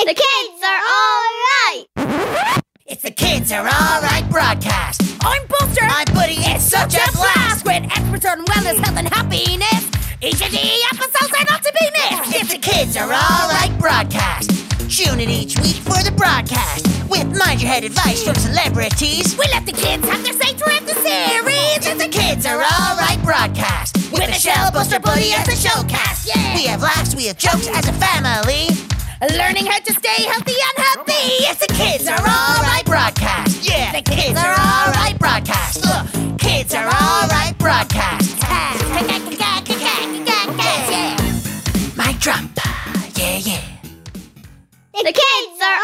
The kids are alright! It's the Kids Are Alright broadcast. I'm Buster. I'm Buddy. It's such a blast with experts on wellness, health, and happiness. Each of the episodes are not to be missed. It's the Kids Are Alright broadcast. Tune in each week for the broadcast with mind your head advice from celebrities. We let the kids have their say throughout the series. It's the Kids Are Alright broadcast with Michelle, Buster, Buddy as the showcast. Yeah. We have laughs, we have jokes as a family. Learning how to stay healthy and happy. It's the Kids Are Alright broadcast. Yeah, the Kids Are Alright broadcast. Look, Kids Are Alright broadcast. My drop. Yeah, yeah. The kids are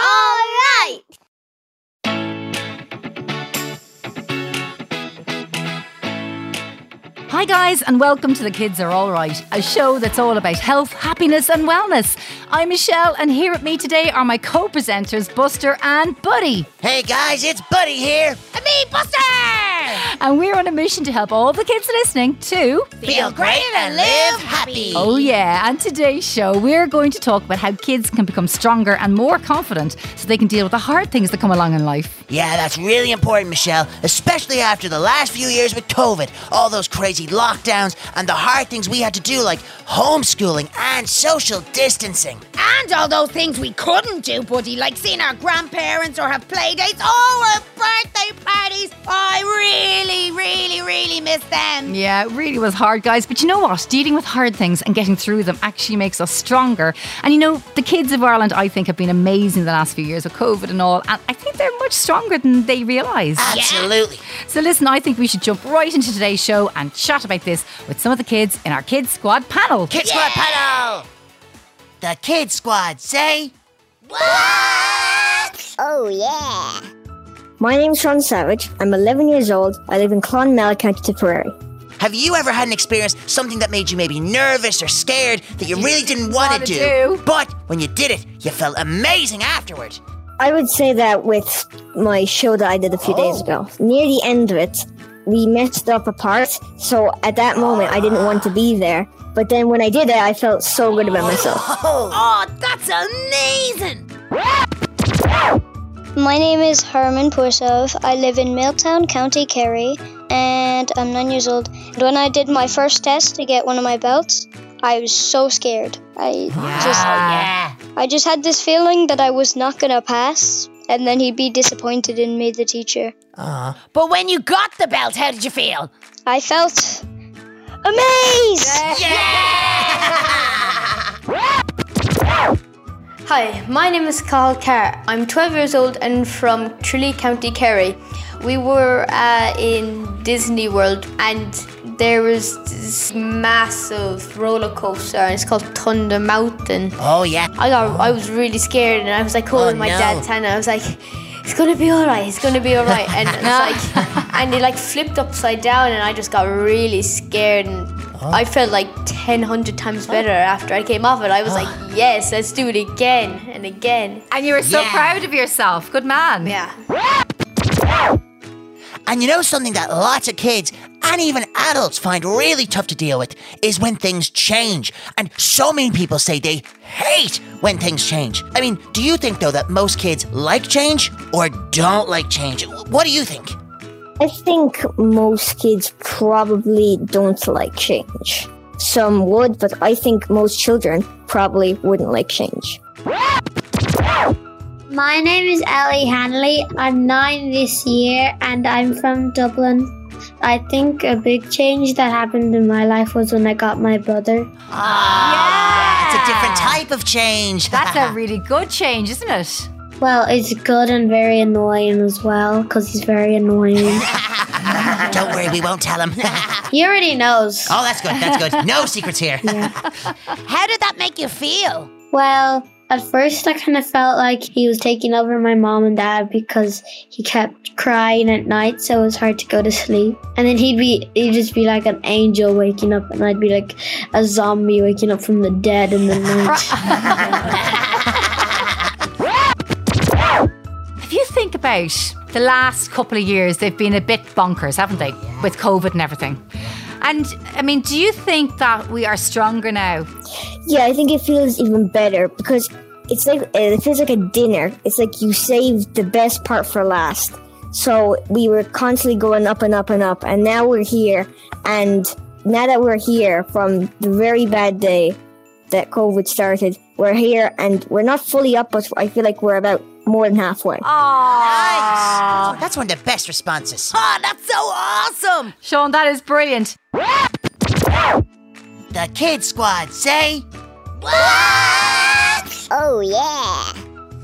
guys, and welcome to The Kids Are Alright, a show that's all about health, happiness, and wellness. I'm Michelle, and here with me today are my co presenters, Buster and Buddy. Hey guys, it's Buddy here. And me, Buster. And we're on a mission to help all the kids listening to. Feel great and live happy. Oh, yeah, and today's show, we're going to talk about how kids can become stronger and more confident so they can deal with the hard things that come along in life. Yeah, that's really important, Michelle, especially after the last few years with COVID. All those crazy lockdowns and the hard things we had to do, like homeschooling and social distancing. And all those things we couldn't do, buddy, like seeing our grandparents or have play dates. Oh, or birthday parties. I really, really, really really miss them. Yeah, it really was hard, guys. But you know what? Dealing with hard things and getting through them actually makes us stronger. And you know, the kids of Ireland, I think, have been amazing the last few years with COVID and all. And I think they're much stronger than they realise. Absolutely. So, listen, I think we should jump right into today's show and chat about this with some of the kids in our Kids Squad panel. Kid Squad panel. The Kids Squad say. What? Oh yeah! My name's Sean Savage. I'm 11 years old. I live in Clonmel, County Tipperary. Have you ever had an experience, something that made you maybe nervous or scared that you really didn't want wanna do, do. but when you did it, you felt amazing afterward? I would say that with my show that I did a few oh. days ago. Near the end of it, we messed up a part, so at that moment I didn't want to be there. But then when I did it, I felt so good about myself. Oh, that's amazing. My name is Herman Pursov. I live in Milltown, County Kerry, and I'm nine years old. And when I did my first test to get one of my belts, I was so scared. I just yeah. I just had this feeling that I was not gonna pass, and then he'd be disappointed in me, the teacher. Uh-huh. But when you got the belt, how did you feel? I felt amazed. Hi, my name is Carl Carr. I'm 12 years old and from Tralee, County Kerry. We were uh, in Disney World and there was this massive roller coaster and it's called Thunder Mountain. Oh, yeah. I got, I was really scared and I was like holding Oh, my no. dad's hand and I was like, it's gonna be alright, it's gonna be alright. And it's like, and it like flipped upside down and I just got really scared and I felt like 10, 100 times better after I came off it. I was like, yes, let's do it again and again. And you were so Yeah. proud of yourself. Good man. Yeah. And you know something that lots of kids and even adults find really tough to deal with is when things change. And so many people say they hate when things change. I mean, do you think though that most kids like change or don't like change? What do you think? I think most kids probably don't like change. Some would, but I think most children probably wouldn't like change. My name is Ellie Hanley. I'm nine this year and I'm from Dublin. I think a big change that happened in my life was when I got my brother. Ah, it's a different type of change. That's a really good change, isn't it? Well, it's good and very annoying as well because he's very annoying. Don't worry, we won't tell him. he already knows. oh, that's good. That's good. No secrets here. How did that make you feel? Well, at first I kind of felt like he was taking over my mom and dad because he kept crying at night, so it was hard to go to sleep. And then he'd be, he'd just be like an angel waking up, and I'd be like a zombie waking up from the dead in the night. Think about the last couple of years, they've been a bit bonkers, haven't they? With COVID and everything. And I mean, do you think that we are stronger now? Yeah, I think it feels even better because it's like it feels like a dinner. It's like you saved the best part for last. So we were constantly going up and up and up, and now we're here. And now that we're here from the very bad day that COVID started, we're here and we're not fully up, but I feel like we're about more than halfway. Nice. That's one of the best responses. Oh, that's so awesome. Sean, that is brilliant. The Kid Squad say. What? Oh yeah.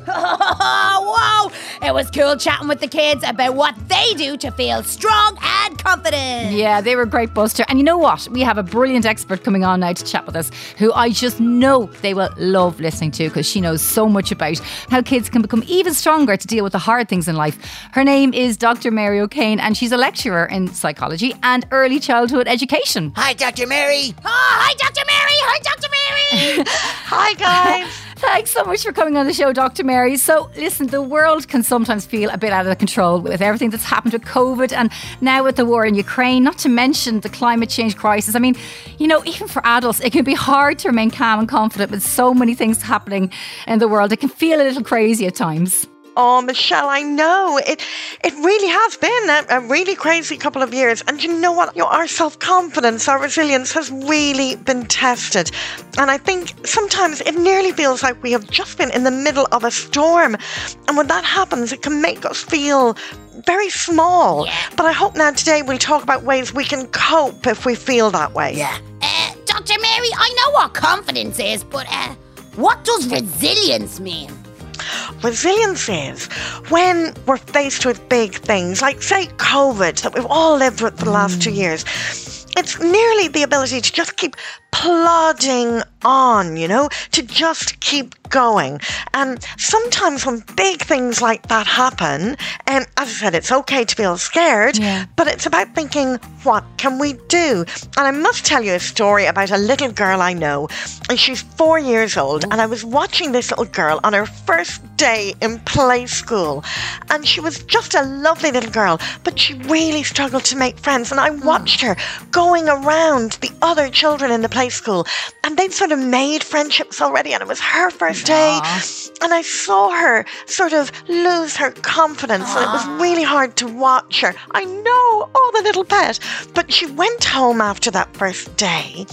Whoa! It was cool chatting with the kids about what they do to feel strong and confident. Yeah, they were great, Buster. And you know what? We have a brilliant expert coming on now to chat with us who I just know they will love listening to because she knows so much about how kids can become even stronger to deal with the hard things in life. Her name is Dr. Mary O'Kane and she's a lecturer in psychology and early childhood education. Hi, Dr. Mary. Oh, hi, Dr. Mary. Hi, Dr. Mary. Hi, guys. Thanks so much for coming on the show, Dr. Mary. So, listen, the world can sometimes feel a bit out of control with everything that's happened with COVID and now with the war in Ukraine, not to mention the climate change crisis. I mean, you know, even for adults, it can be hard to remain calm and confident with so many things happening in the world. It can feel a little crazy at times. Oh, Michelle, I know it. It really has been a, a really crazy couple of years, and you know what? You know, our self confidence, our resilience has really been tested, and I think sometimes it nearly feels like we have just been in the middle of a storm, and when that happens, it can make us feel very small. But I hope now today we'll talk about ways we can cope if we feel that way. Yeah. Uh, Dr. Mary, I know what confidence is, but uh, what does resilience mean? Resilience is when we're faced with big things, like, say, COVID, that we've all lived with for the last two years. It's nearly the ability to just keep plodding on, you know, to just keep going. And sometimes when big things like that happen, and as I said, it's okay to feel scared, Yeah. but it's about thinking, what can we do? And I must tell you a story about a little girl I know, and she's four years old, and I was watching this little girl on her first day in play school, and she was just a lovely little girl, but she really struggled to make friends, and I hmm. watched her going around the other children in the play school, and they'd sort of made friendships already, and it was her first day, and I saw her sort of lose her confidence, and it was ah. really hard to watch her. I know, oh, the little pet. But she went home after that first day.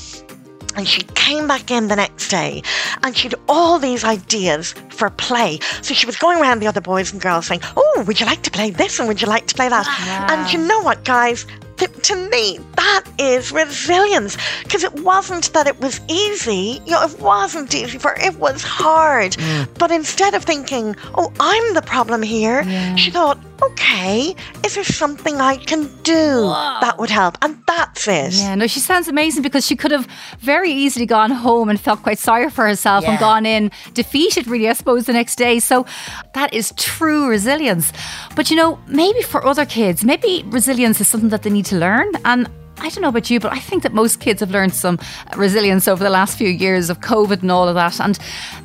And she came back in the next day and she'd all these ideas for play. So she was going around the other boys and girls saying, Oh, would you like to play this and would you like to play that? And you know what, guys? To me, that is resilience because it wasn't that it was easy. You know, it wasn't easy for her, it was hard. Mm. But instead of thinking, oh, I'm the problem here, she thought, okay, is there something I can do that would help? And that's Yeah, no, she sounds amazing because she could have very easily gone home and felt quite sorry for herself and gone in defeated, really, I suppose, the next day. So that is true resilience. But you know, maybe for other kids, maybe resilience is something that they need to learn. And I don't know about you, but I think that most kids have learned some resilience over the last few years of COVID and all of that. And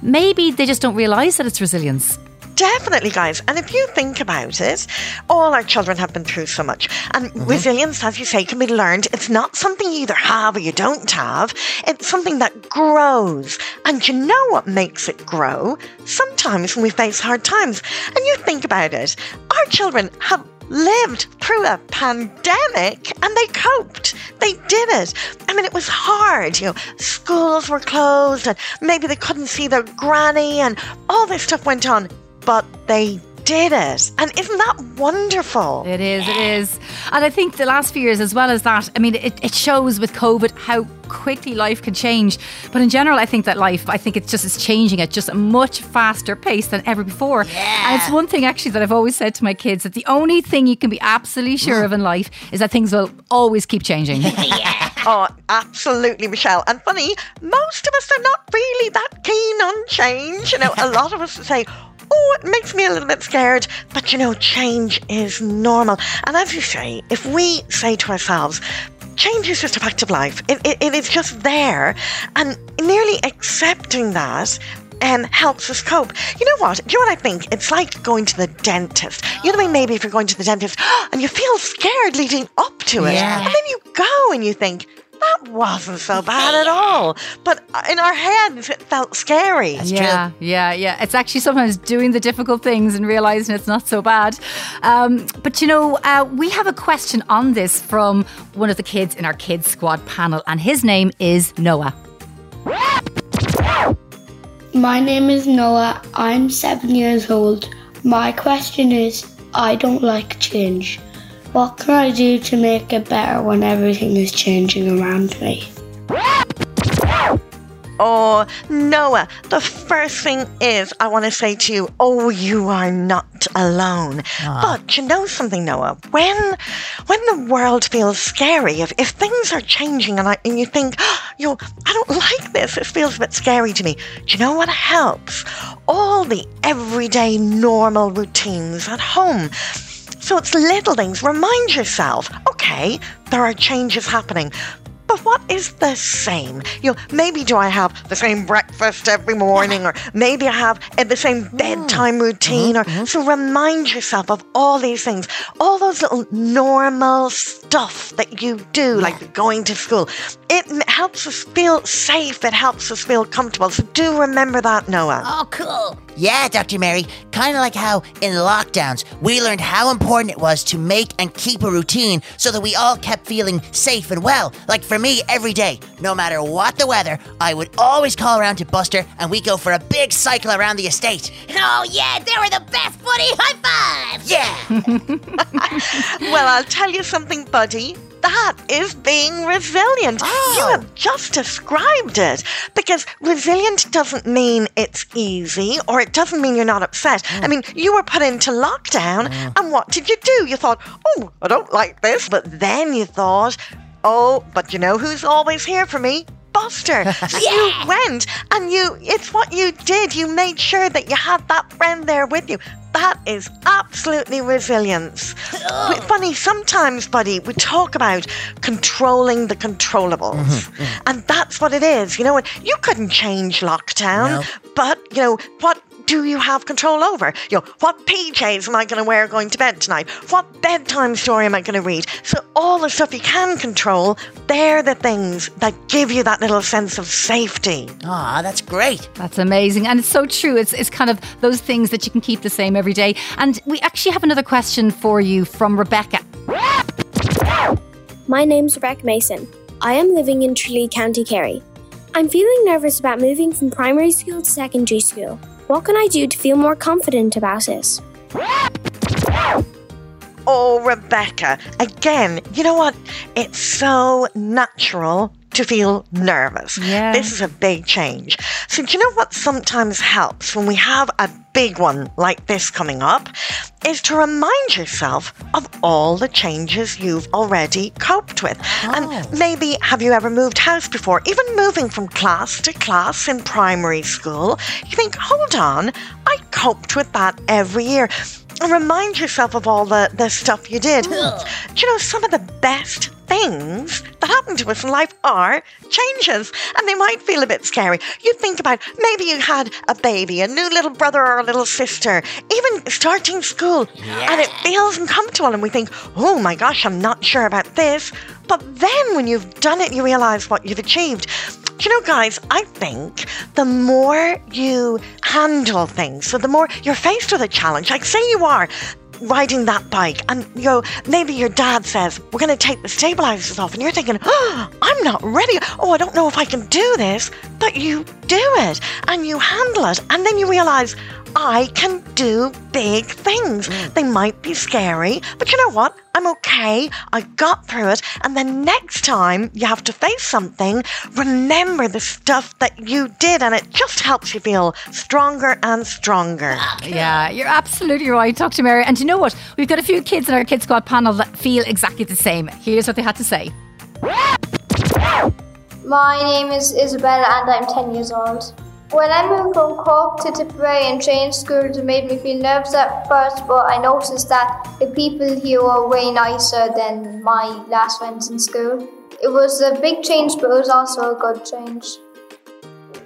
maybe they just don't realise that it's resilience. Definitely, guys. And if you think about it, all our children have been through so much. And mm-hmm. resilience, as you say, can be learned. It's not something you either have or you don't have. It's something that grows. And you know what makes it grow? Sometimes when we face hard times. And you think about it, our children have lived through a pandemic and they coped. They did it. I mean, it was hard. You know, schools were closed and maybe they couldn't see their granny and all this stuff went on, but they did it. And isn't that wonderful? It is, it is. And I think the last few years, as well as that, I mean, it, it shows with COVID how quickly life can change. But in general, I think that life, I think it's just is changing at just a much faster pace than ever before. And it's one thing actually that I've always said to my kids that the only thing you can be absolutely sure of in life is that things will always keep changing. yeah. Oh, absolutely, Michelle. And funny, most of us are not really that keen on change. You know, a lot of us say, Oh, it makes me a little bit scared. But you know, change is normal. And as you say, if we say to ourselves, change is just a fact of life, it, it, it is just there, and nearly accepting that um, helps us cope. You know what? Do you know what I think? It's like going to the dentist. You know what I mean? Maybe if you're going to the dentist and you feel scared leading up to it, Yeah. and then you go and you think, that wasn't so bad at all. But in our heads, it felt scary. yeah, yeah, yeah. It's actually sometimes doing the difficult things and realizing it's not so bad. Um, but you know, uh, we have a question on this from one of the kids in our Kids Squad panel, and his name is Noah. My name is Noah. I'm seven years old. My question is I don't like change. What can I do to make it better when everything is changing around me? Oh, Noah, the first thing is I want to say to you, oh, you are not alone. But you know something, Noah? When when the world feels scary, if, if things are changing and, I, and you think, ah, oh, you know, I don't like this, it feels a bit scary to me. Do you know what helps? All the everyday normal routines at home. So it's little things. Remind yourself, okay, there are changes happening. But what is the same? You know, maybe do I have the same breakfast every morning, or maybe I have uh, the same bedtime routine, or so remind yourself of all these things, all those little normal stuff that you do, like going to school. It helps us feel safe. It helps us feel comfortable. So do remember that, Noah. Oh, cool. Yeah, Dr. Mary. Kind of like how in lockdowns we learned how important it was to make and keep a routine so that we all kept feeling safe and well. Like for me, every day, no matter what the weather, I would always call around to Buster and we go for a big cycle around the estate. Oh, yeah, they were the best, buddy. High five. Yeah. Well, I'll tell you something, buddy. That is being resilient. You ah. have just described it. Because resilient doesn't mean it's easy or it doesn't mean you're not upset. Hmm. I mean, you were put into lockdown, hmm. and what did you do? You thought, oh, I don't like this. But then you thought, oh, but you know who's always here for me? Buster. So you went and you, it's what you did. You made sure that you had that friend there with you. That is absolutely resilience. But funny, sometimes, buddy, we talk about controlling the controllables. Mm-hmm, mm-hmm. And that's what it is. You know what? You couldn't change lockdown, but, you know, what do you have control over? You know, what PJs am I going to wear going to bed tonight? What bedtime story am I going to read? So, all the stuff you can control, they're the things that give you that little sense of safety. Aw, that's great. That's amazing. And it's so true. It's, it's kind of those things that you can keep the same every day. And we actually have another question for you from Rebecca. My name's Rebecca Mason. I am living in Tralee, County Kerry. I'm feeling nervous about moving from primary school to secondary school. What can I do to feel more confident about it? Oh, Rebecca, again, you know what? It's so natural to feel nervous. Yeah. This is a big change. So, do you know what sometimes helps when we have a big one like this coming up? Is to remind yourself of all the changes you've already coped with. Oh. And maybe have you ever moved house before? Even moving from class to class in primary school, you think, hold on, I coped with that every year. And remind yourself of all the, the stuff you did. Do you know some of the best things that happen to us in life are changes, and they might feel a bit scary. You think about maybe you had a baby, a new little brother or a little sister, even starting school, and it feels uncomfortable, and we think, oh my gosh, I'm not sure about this. But then when you've done it, you realize what you've achieved. Do you know, guys, I think the more you handle things, so the more you're faced with a challenge, like say you are riding that bike. And you know maybe your dad says we're going to take the stabilizers off. And you're thinking oh, i'm not ready. Oh i don't know if i can do this. But you do it and you handle it. And then you realize i can do big things mm. they might be scary but you know what i'm okay i got through it and then next time you have to face something remember the stuff that you did and it just helps you feel stronger and stronger Yeah, you're absolutely right, Dr. Mary. And you know what? We've got a few kids in our Kids Squad panel that feel exactly the same. Here's what they had to say. My name is Isabella and I'm 10 years old. When I moved from Cork to Tipperary and changed schools, it made me feel nervous at first, but I noticed that the people here were way nicer than my last friends in school. It was a big change, but it was also a good change.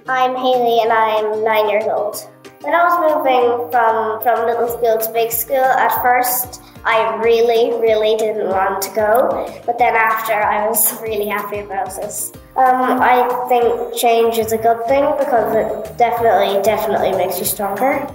I'm Haley and I'm nine years old. When I was moving from, from little school to big school, at first I really, really didn't want to go, but then after I was really happy about this. Um, I think change is a good thing because it definitely, definitely makes you stronger.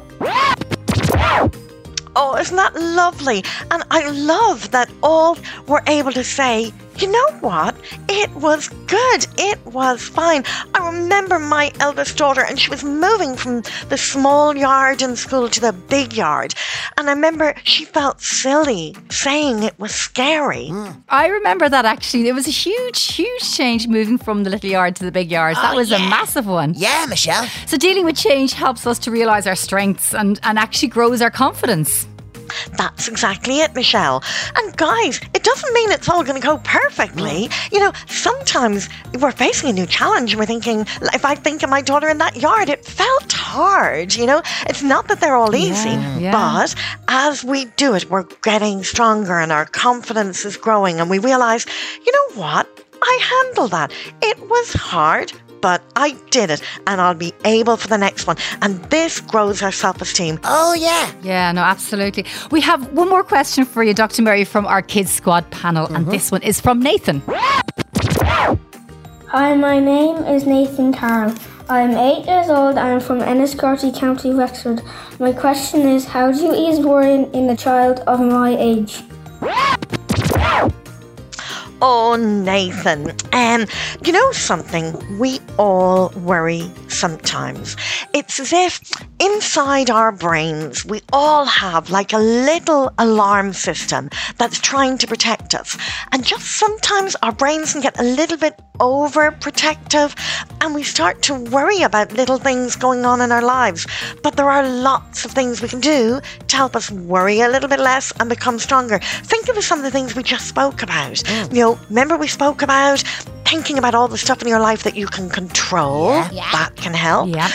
Oh, isn't that lovely? And I love that all were able to say, you know what? It was good. It was fine. I remember my eldest daughter, and she was moving from the small yard in school to the big yard. And I remember she felt silly saying it was scary. Mm. I remember that actually. It was a huge, huge change moving from the little yard to the big yard. that Oh, was a massive one. Yeah, Michelle. So dealing with change helps us to realise our strengths and, and actually grows our confidence. That's exactly it, Michelle. And guys, it doesn't mean it's all going to go perfectly. You know, sometimes we're facing a new challenge and we're thinking, if I think of my daughter in that yard, it felt hard. You know, it's not that they're all easy, yeah. but as we do it, we're getting stronger and our confidence is growing and we realize, you know what? I handle that. It was hard, but I did it and I'll be able for the next one. And this grows our self esteem. Oh, yeah. Yeah, no, absolutely. We have one more question for you, Dr. Mary, from our Kids Squad panel, and this one is from Nathan. Hi, my name is Nathan Carroll. I'm eight years old and I'm from Enniscorthy, County Wexford. My question is how do you ease worrying in a child of my age? Oh, Nathan. Um, you know something? We all worry sometimes. It's as if inside our brains we all have like a little alarm system that's trying to protect us. And just sometimes our brains can get a little bit overprotective and we start to worry about little things going on in our lives. But there are lots of things we can do to help us worry a little bit less and become stronger. Think of some of the things we just spoke about. Mm. You know, remember we spoke about thinking about all the stuff in your life that you can control. Yeah. That can help. Yeah.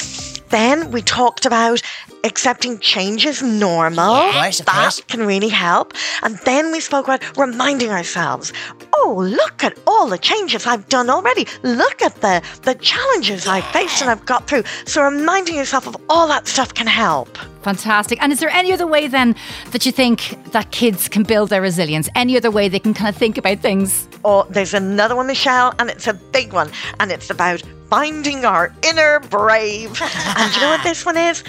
Then we talked about accepting change is normal. Yeah, course, that course. can really help. And then we spoke about reminding ourselves, oh, look at all the changes I've done already. Look at the, the challenges I've faced and I've got through. So reminding yourself of all that stuff can help. Fantastic. And is there any other way then that you think that kids can build their resilience? Any other way they can kind of think about things? Oh, there's another one, Michelle, and it's a big one. And it's about finding our inner brave. and you know what this one is?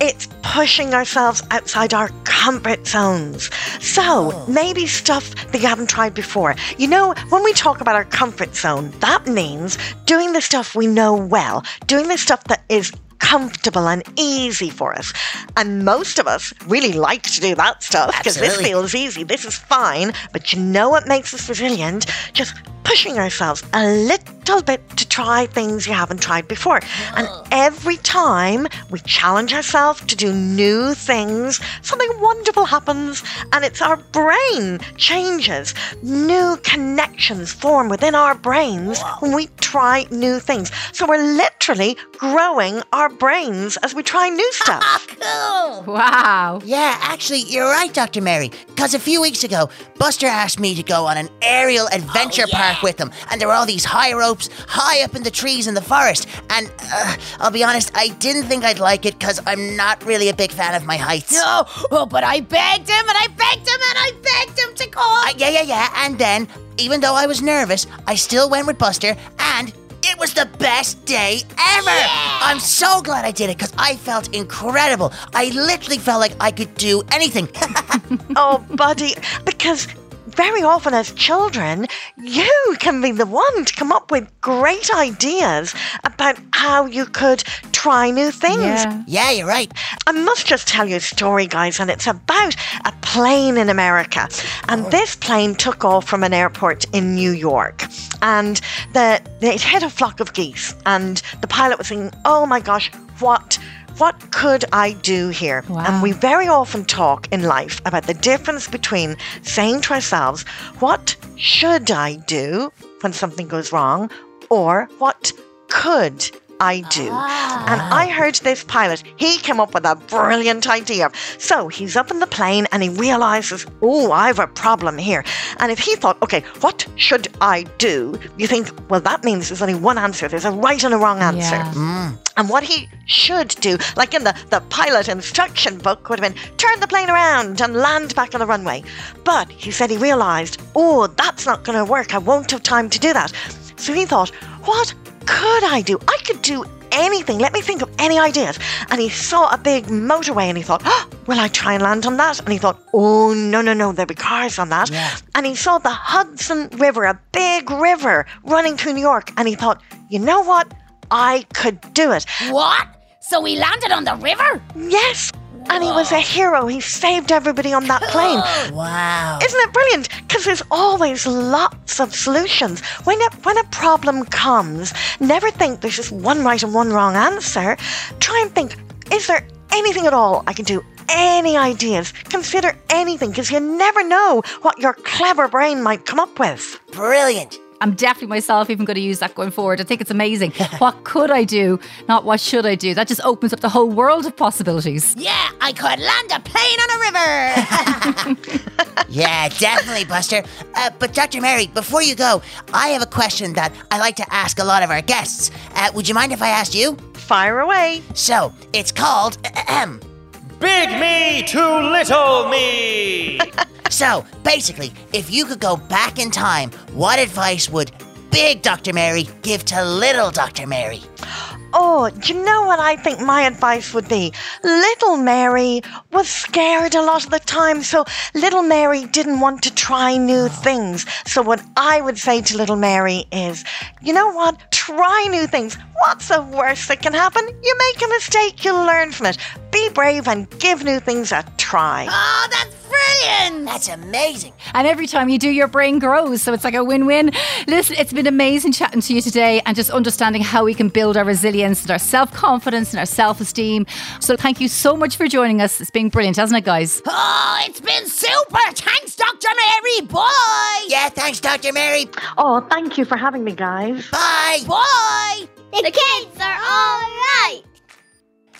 It's pushing ourselves outside our comfort zones. So, maybe stuff that you haven't tried before. You know, when we talk about our comfort zone, that means doing the stuff we know well, doing the stuff that is comfortable and easy for us. And most of us really like to do that stuff because this feels easy, this is fine. But you know what makes us resilient? Just pushing ourselves a little bit to try things you haven't tried before. And oh. every time we challenge ourselves to do new things, something wonderful happens and it's our brain changes. New connections form within our brains when we try new things. So we're literally growing our brains as we try new stuff. Cool. Wow. Yeah, actually, you're right, Dr. Mary. Because a few weeks ago, Buster asked me to go on an aerial adventure oh, park with them. and there were all these high ropes high up in the trees in the forest. And uh, I'll be honest, I didn't think I'd like it because I'm not really a big fan of my heights. No, oh, but I begged him and I begged him and I begged him to come. Uh, yeah, yeah, yeah. And then, even though I was nervous, I still went with Buster, and it was the best day ever. I'm so glad I did it because I felt incredible. I literally felt like I could do anything. oh, buddy, because very often as children, you can be the one to come up with great ideas about how you could try new things. Yeah. yeah, you're right. I must just tell you a story, guys, and it's about a plane in America. And oh. this plane took off from an airport in New York. And the, it hit a flock of geese. And the pilot was thinking, oh my gosh, what what could I do here? Wow. And we very often talk in life about the difference between saying to ourselves, what should I do when something goes wrong? Or what could I do? Ah. And I heard this pilot, he came up with a brilliant idea. So he's up in the plane and he realizes, oh, I have a problem here. And if he thought, okay, what should I do? You think, well, that means there's only one answer. There's a right and a wrong answer. Mm. And what he should do, like in the, the pilot instruction book, would have been turn the plane around and land back on the runway. But he said he realized, oh, that's not going to work. I won't have time to do that. So he thought, what could I do? I could do anything. Let me think of any ideas. And he saw a big motorway and he thought, oh, will I try and land on that? And he thought, oh, no, no, no, there'll be cars on that. And he saw the Hudson River, a big river running through New York. And he thought, you know what? I could do it. What? So we landed on the river? Yes. And he was a oh. hero. He saved everybody on that plane. Wow. Isn't it brilliant? Because there's always lots of solutions. When a, when a problem comes, never think there's just one right and one wrong answer. Try and think, is there anything at all I can do? Any ideas? Consider anything because you never know what your clever brain might come up with. Brilliant. I'm definitely myself even going to use that going forward. I think it's amazing. what could I do? Not what should I do? That just opens up the whole world of possibilities. Yeah, I could land a plane on a river. Yeah, definitely, Buster. Uh, but Dr. Mary, before you go, I have a question that I like to ask a lot of our guests. Uh, would you mind if I asked you? Fire away. So, it's called. Big me to little me. so, basically, if you could go back in time, what advice would big Dr. Mary give to little Dr. Mary? Oh, do you know what I think my advice would be? Little Mary was scared a lot of the time, so little Mary didn't want to try new things. So, what I would say to little Mary is, you know what? Try new things. What's the worst that can happen? You make a mistake, you'll learn from it. Be brave and give new things a try. Oh, that's brilliant. That's amazing. And every time you do, your brain grows. So it's like a win win. Listen, it's been amazing chatting to you today and just understanding how we can build our resilience and our self confidence and our self esteem. So thank you so much for joining us. It's been brilliant, hasn't it, guys? Oh, it's been super. Thanks, Dr. Mary. Bye. Yeah, thanks, Dr. Mary. Oh, thank you for having me, guys. Bye. Bye. The kids are all right.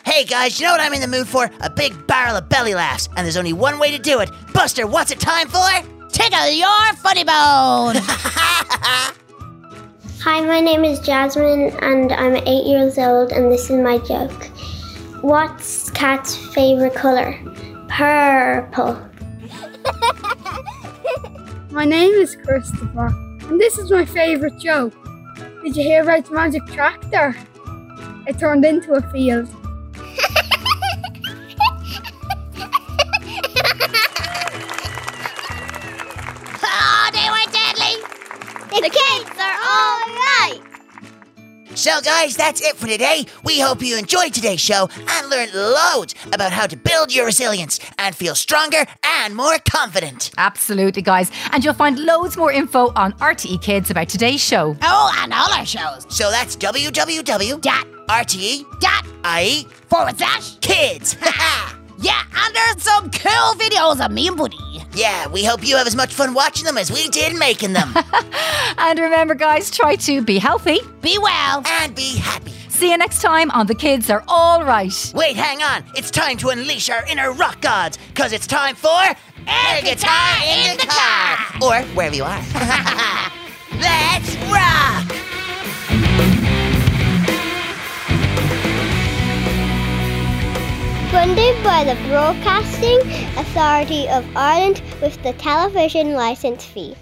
Hey guys, you know what I'm in the mood for? A big barrel of belly laughs, and there's only one way to do it. Buster, what's it time for? Tickle your funny bone. Hi, my name is Jasmine and I'm eight years old, and this is my joke. What's Cat's favorite color? Purple. My name is Christopher, and this is my favourite joke. Did you hear about the magic tractor? It turned into a field. So, guys, that's it for today. We hope you enjoyed today's show and learned loads about how to build your resilience and feel stronger and more confident. Absolutely, guys. And you'll find loads more info on RTE Kids about today's show. Oh, and all our shows. So that's www.rte.ie forward slash kids. Yeah, and there's some cool videos of me and Buddy. yeah, we hope you have as much fun watching them as we did making them. And remember, guys, try to be healthy. Be well. and be happy. See you next time on The Kids Are All Right. Wait, hang on. It's time to unleash our inner rock gods, because it's time for Air Guitar in the Car! Or wherever you are. Let's rock! Funded by the Broadcasting Authority of Ireland with the television licence fee.